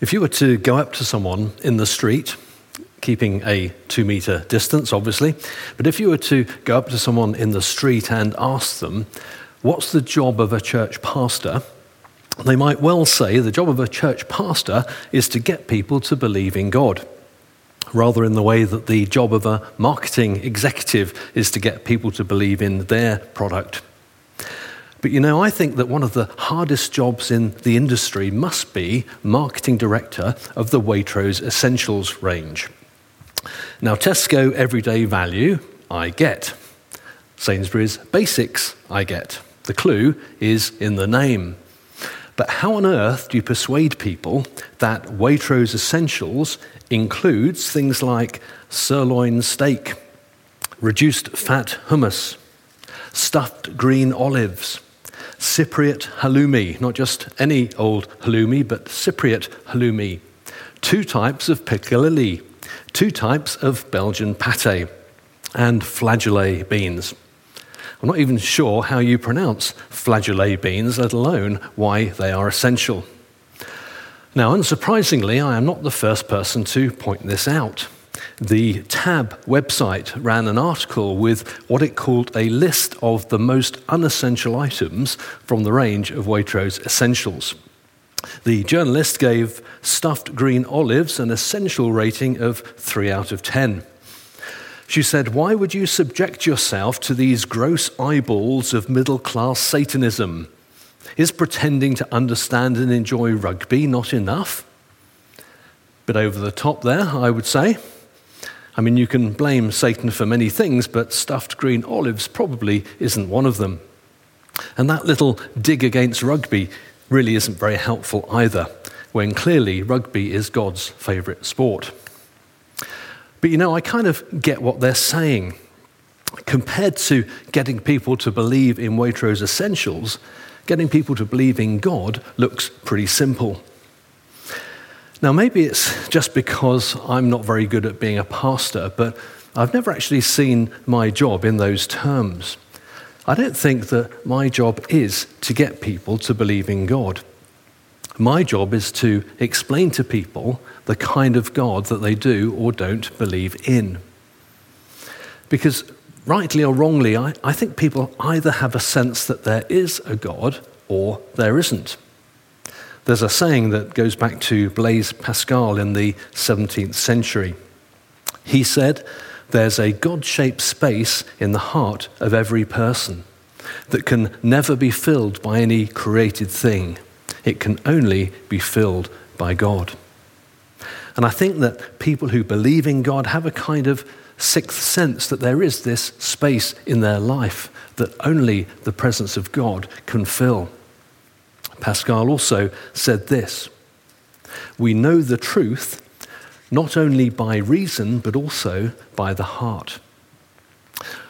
If you were to go up to someone in the street, keeping a two meter distance, obviously, but if you were to go up to someone in the street and ask them, What's the job of a church pastor? They might well say the job of a church pastor is to get people to believe in God, rather in the way that the job of a marketing executive is to get people to believe in their product. But you know, I think that one of the hardest jobs in the industry must be marketing director of the Waitrose Essentials range. Now, Tesco Everyday Value, I get. Sainsbury's Basics, I get. The clue is in the name. But how on earth do you persuade people that Waitrose Essentials includes things like sirloin steak, reduced fat hummus, stuffed green olives, Cypriot halloumi, not just any old halloumi, but Cypriot halloumi. Two types of piccalilli, two types of Belgian pate, and flageolet beans. I'm not even sure how you pronounce flageolet beans, let alone why they are essential. Now, unsurprisingly, I am not the first person to point this out the Tab website ran an article with what it called a list of the most unessential items from the range of Waitrose essentials. The journalist gave stuffed green olives an essential rating of 3 out of 10. She said, Why would you subject yourself to these gross eyeballs of middle class Satanism? Is pretending to understand and enjoy rugby not enough? Bit over the top there, I would say. I mean, you can blame Satan for many things, but stuffed green olives probably isn't one of them. And that little dig against rugby really isn't very helpful either, when clearly rugby is God's favourite sport. But you know, I kind of get what they're saying. Compared to getting people to believe in Waitrose essentials, getting people to believe in God looks pretty simple. Now, maybe it's just because I'm not very good at being a pastor, but I've never actually seen my job in those terms. I don't think that my job is to get people to believe in God. My job is to explain to people the kind of God that they do or don't believe in. Because, rightly or wrongly, I, I think people either have a sense that there is a God or there isn't. There's a saying that goes back to Blaise Pascal in the 17th century. He said, There's a God shaped space in the heart of every person that can never be filled by any created thing. It can only be filled by God. And I think that people who believe in God have a kind of sixth sense that there is this space in their life that only the presence of God can fill. Pascal also said this We know the truth not only by reason, but also by the heart.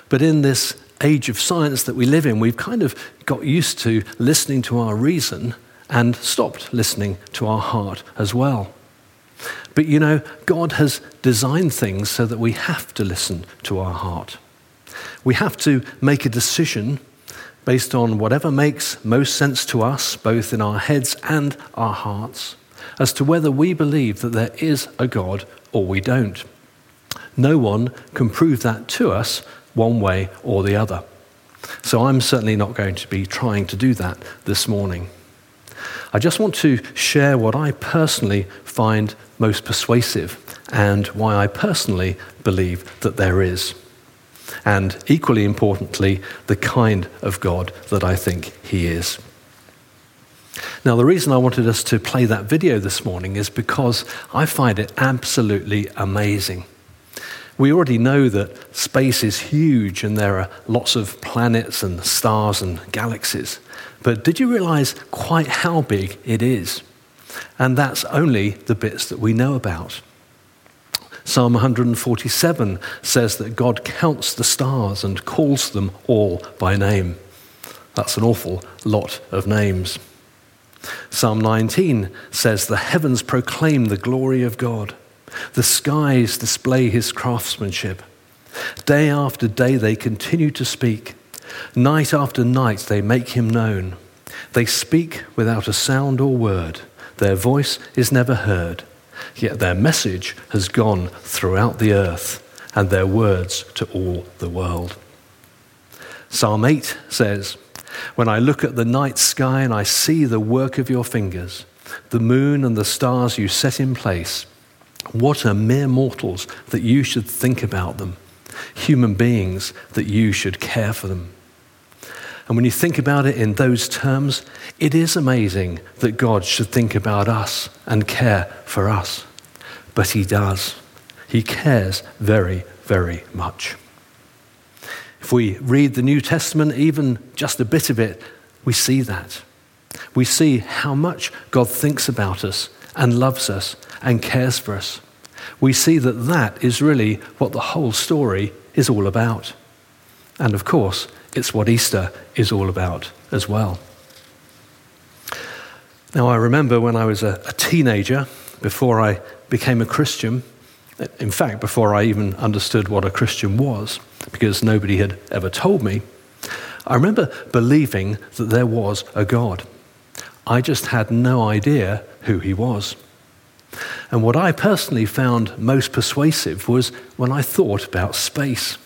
But in this age of science that we live in, we've kind of got used to listening to our reason and stopped listening to our heart as well. But you know, God has designed things so that we have to listen to our heart. We have to make a decision based on whatever makes most sense to us, both in our heads and our hearts, as to whether we believe that there is a God or we don't. No one can prove that to us one way or the other. So I'm certainly not going to be trying to do that this morning. I just want to share what I personally find most persuasive and why I personally believe that there is and equally importantly, the kind of God that I think He is. Now, the reason I wanted us to play that video this morning is because I find it absolutely amazing. We already know that space is huge and there are lots of planets and stars and galaxies. But did you realize quite how big it is? And that's only the bits that we know about. Psalm 147 says that God counts the stars and calls them all by name. That's an awful lot of names. Psalm 19 says, The heavens proclaim the glory of God, the skies display his craftsmanship. Day after day they continue to speak, night after night they make him known. They speak without a sound or word their voice is never heard, yet their message has gone throughout the earth, and their words to all the world. Psalm 8 says, When I look at the night sky and I see the work of your fingers, the moon and the stars you set in place, what are mere mortals that you should think about them, human beings that you should care for them? And when you think about it in those terms, it is amazing that God should think about us and care for us. But He does. He cares very, very much. If we read the New Testament, even just a bit of it, we see that. We see how much God thinks about us and loves us and cares for us. We see that that is really what the whole story is all about. And of course, it's what Easter is all about as well. Now, I remember when I was a, a, teenager, before I became a Christian, in fact, before I even understood what a Christian was, because nobody had ever told me, I remember believing that there was a God. I just had no idea who he was. And what I personally found most persuasive was when I thought about space.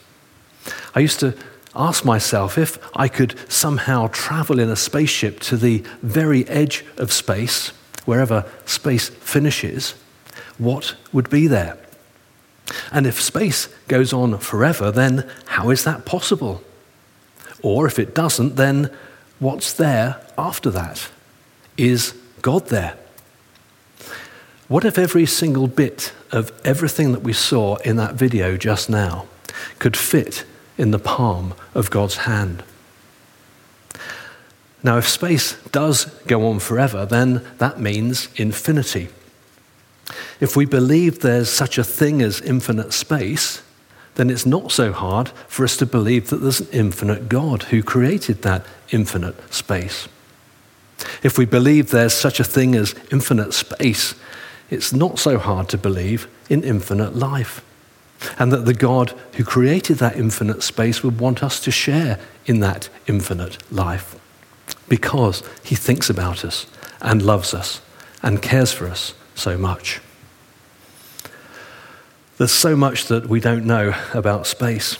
I used to ask myself if I could somehow travel in a spaceship to the very edge of space, wherever space finishes, what would be there? And if space goes on forever, then how is that possible? Or if it doesn't, then what's there after that? Is God there? What if every single bit of everything that we saw in that video just now could fit in the palm of God's hand. Now, if space does go on forever, then that means infinity. If we believe there's such a thing as infinite space, then it's not so hard for us to believe that there's an infinite God who created that infinite space. If we believe there's such a thing as infinite space, it's not so hard to believe in infinite life and that the God who created that infinite space would want us to share in that infinite life because he thinks about us and loves us and cares for us so much. There's so much that we don't know about space.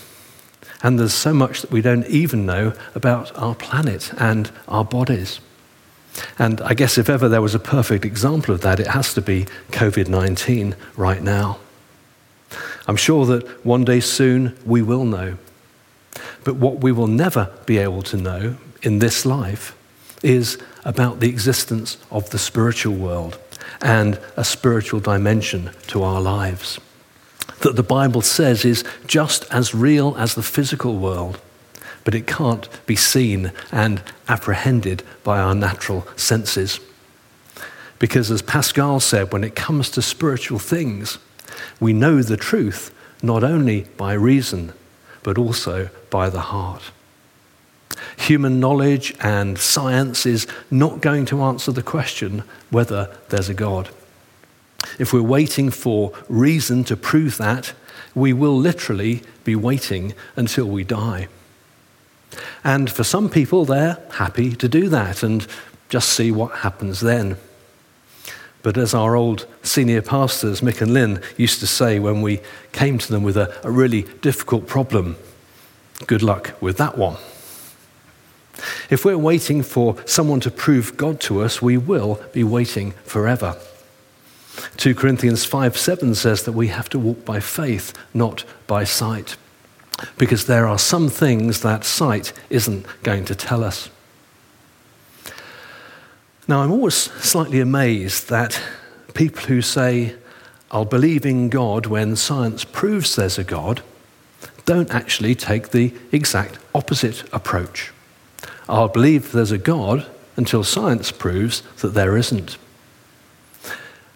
And there's so much that we don't even know about our planet and our bodies. And I guess if ever there was a perfect example of that, it has to be COVID 19 right now. I'm sure that one day soon we will know. But what we will never be able to know in this life is about the existence of the spiritual world and a spiritual dimension to our lives. That the Bible says is just as real as the physical world, but it can't be seen and apprehended by our natural senses. Because as Pascal said, when it comes to spiritual things, we know the truth not only by reason, but also by the heart. Human knowledge and science is not going to answer the question whether there's a God. If we're waiting for reason to prove that, we will literally be waiting until we die. And for some people, they're happy to do that and just see what happens then. But as our old senior pastors, Mick and Lynn, used to say when we came to them with a, a really difficult problem, good luck with that one. If we're waiting for someone to prove God to us, we will be waiting forever. 2 Corinthians 5 7 says that we have to walk by faith, not by sight, because there are some things that sight isn't going to tell us. Now, I'm always slightly amazed that people who say, I'll believe in God when science proves there's a God, don't actually take the exact opposite approach. I'll believe there's a God until science proves that there isn't.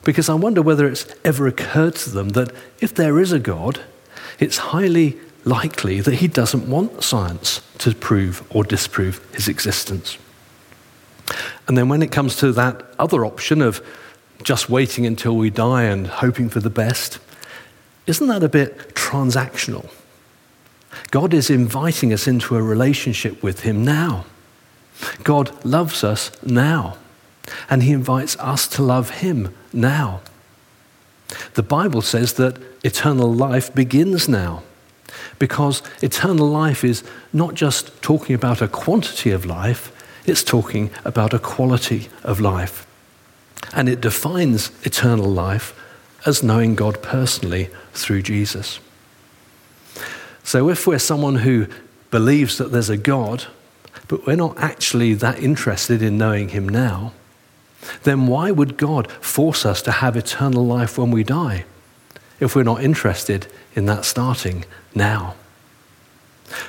Because I wonder whether it's ever occurred to them that if there is a God, it's highly likely that he doesn't want science to prove or disprove his existence. And then when it comes to that other option of just waiting until we die and hoping for the best, isn't that a bit transactional? God is inviting us into a relationship with Him now. God loves us now. and he invites us to love him now. The Bible says that eternal life begins now because eternal life is not just talking about a quantity of life, it's talking about a quality of life. And it defines eternal life as knowing God personally through Jesus. So if we're someone who believes that there's a God, but we're not actually that interested in knowing Him now, then why would God force us to have eternal life when we die if we're not interested in that starting now?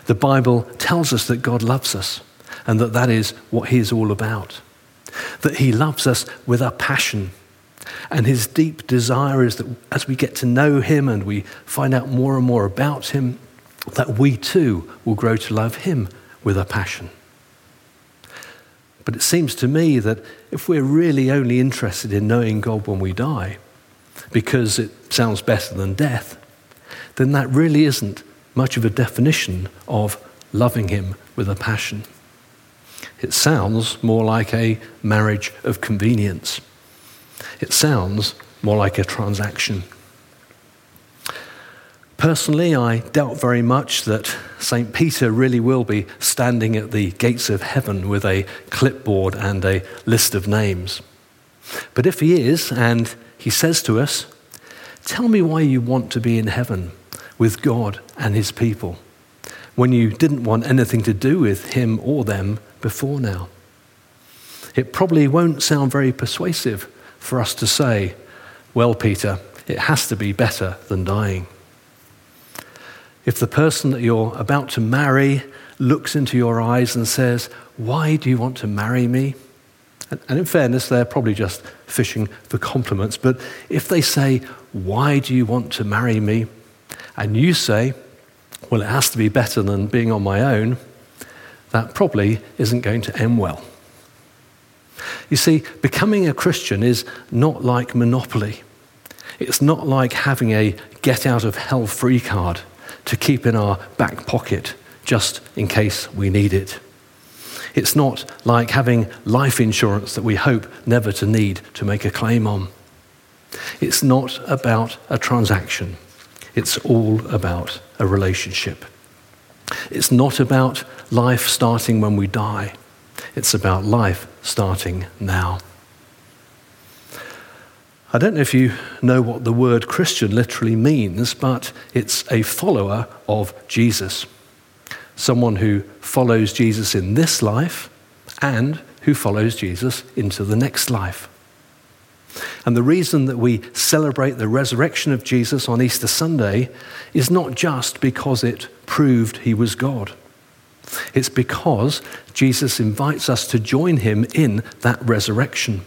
The Bible tells us that God loves us and that that is what He is all about. That He loves us with a passion. And His deep desire is that as we get to know Him and we find out more and more about Him, that we too will grow to love Him with a passion. But it seems to me that if we're really only interested in knowing God when we die, because it sounds better than death, then that really isn't much of a definition of loving Him with a passion. It sounds more like a marriage of convenience. It sounds more like a transaction. Personally, I doubt very much that St. Peter really will be standing at the gates of heaven with a clipboard and a list of names. But if he is, and he says to us, Tell me why you want to be in heaven with God and his people when you didn't want anything to do with him or them before now. It probably won't sound very persuasive for us to say, Well, Peter, it has to be better than dying. If the person that you're about to marry looks into your eyes and says, Why do you want to marry me? And in fairness, they're probably just fishing for compliments. But if they say, Why do you want to marry me? And you say, Well, it has to be better than being on my own, that probably isn't going to end well. You see, becoming a Christian is not like Monopoly. It's not like having a get out of hell free card to keep in our back pocket just in case we need it. It's not like having life insurance that we hope never to need to make a claim on. It's not about a transaction. It's all about a relationship. It's not about life starting when we die. It's about life starting now. I don't know if you know what the word Christian literally means, but it's a follower of Jesus. Someone who follows Jesus in this life and who follows Jesus into the next life. And the reason that we celebrate the resurrection of Jesus on Easter Sunday is not just because it proved he was God. It's because Jesus invites us to join him in that resurrection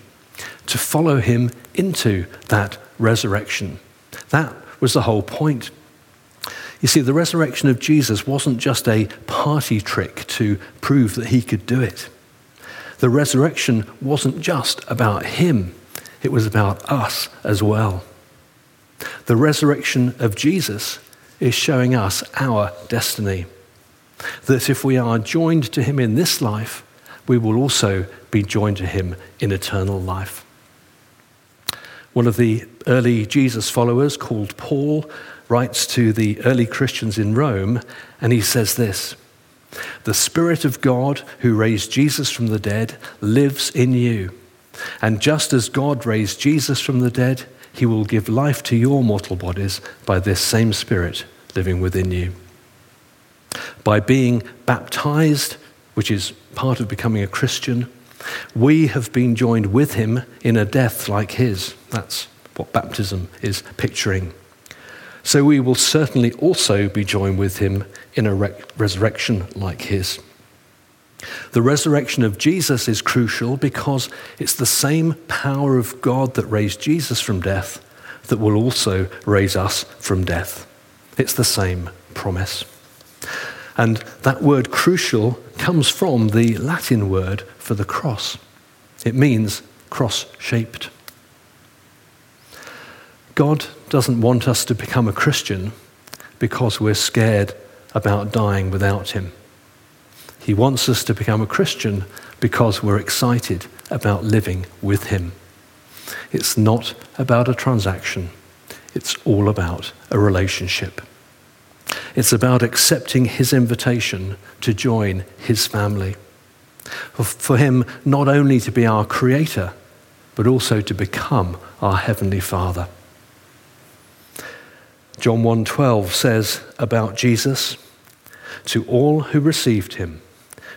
to follow him into that resurrection. That was the whole point. You see, the resurrection of Jesus wasn't just a party trick to prove that he could do it. The resurrection wasn't just about him, it was about us as well. The resurrection of Jesus is showing us our destiny. That if we are joined to him in this life, we will also be joined to him in eternal life. One of the early Jesus followers, called Paul, writes to the early Christians in Rome, and he says this The Spirit of God, who raised Jesus from the dead, lives in you. And just as God raised Jesus from the dead, he will give life to your mortal bodies by this same Spirit living within you. By being baptized, which is part of becoming a Christian, we have been joined with him in a death like his. That's what baptism is picturing. So we will certainly also be joined with him in a re- resurrection like his. The resurrection of Jesus is crucial because it's the same power of God that raised Jesus from death that will also raise us from death. It's the same promise. And that word crucial comes from the Latin word for the cross. It means cross shaped. God doesn't want us to become a Christian because we're scared about dying without Him. He wants us to become a Christian because we're excited about living with Him. It's not about a transaction, it's all about a relationship. It's about accepting His invitation to join His family. For Him not only to be our Creator, but also to become our Heavenly Father. John 1:12 says about Jesus, to all who received him,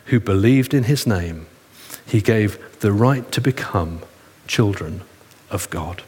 who believed in his name, he gave the right to become children of God.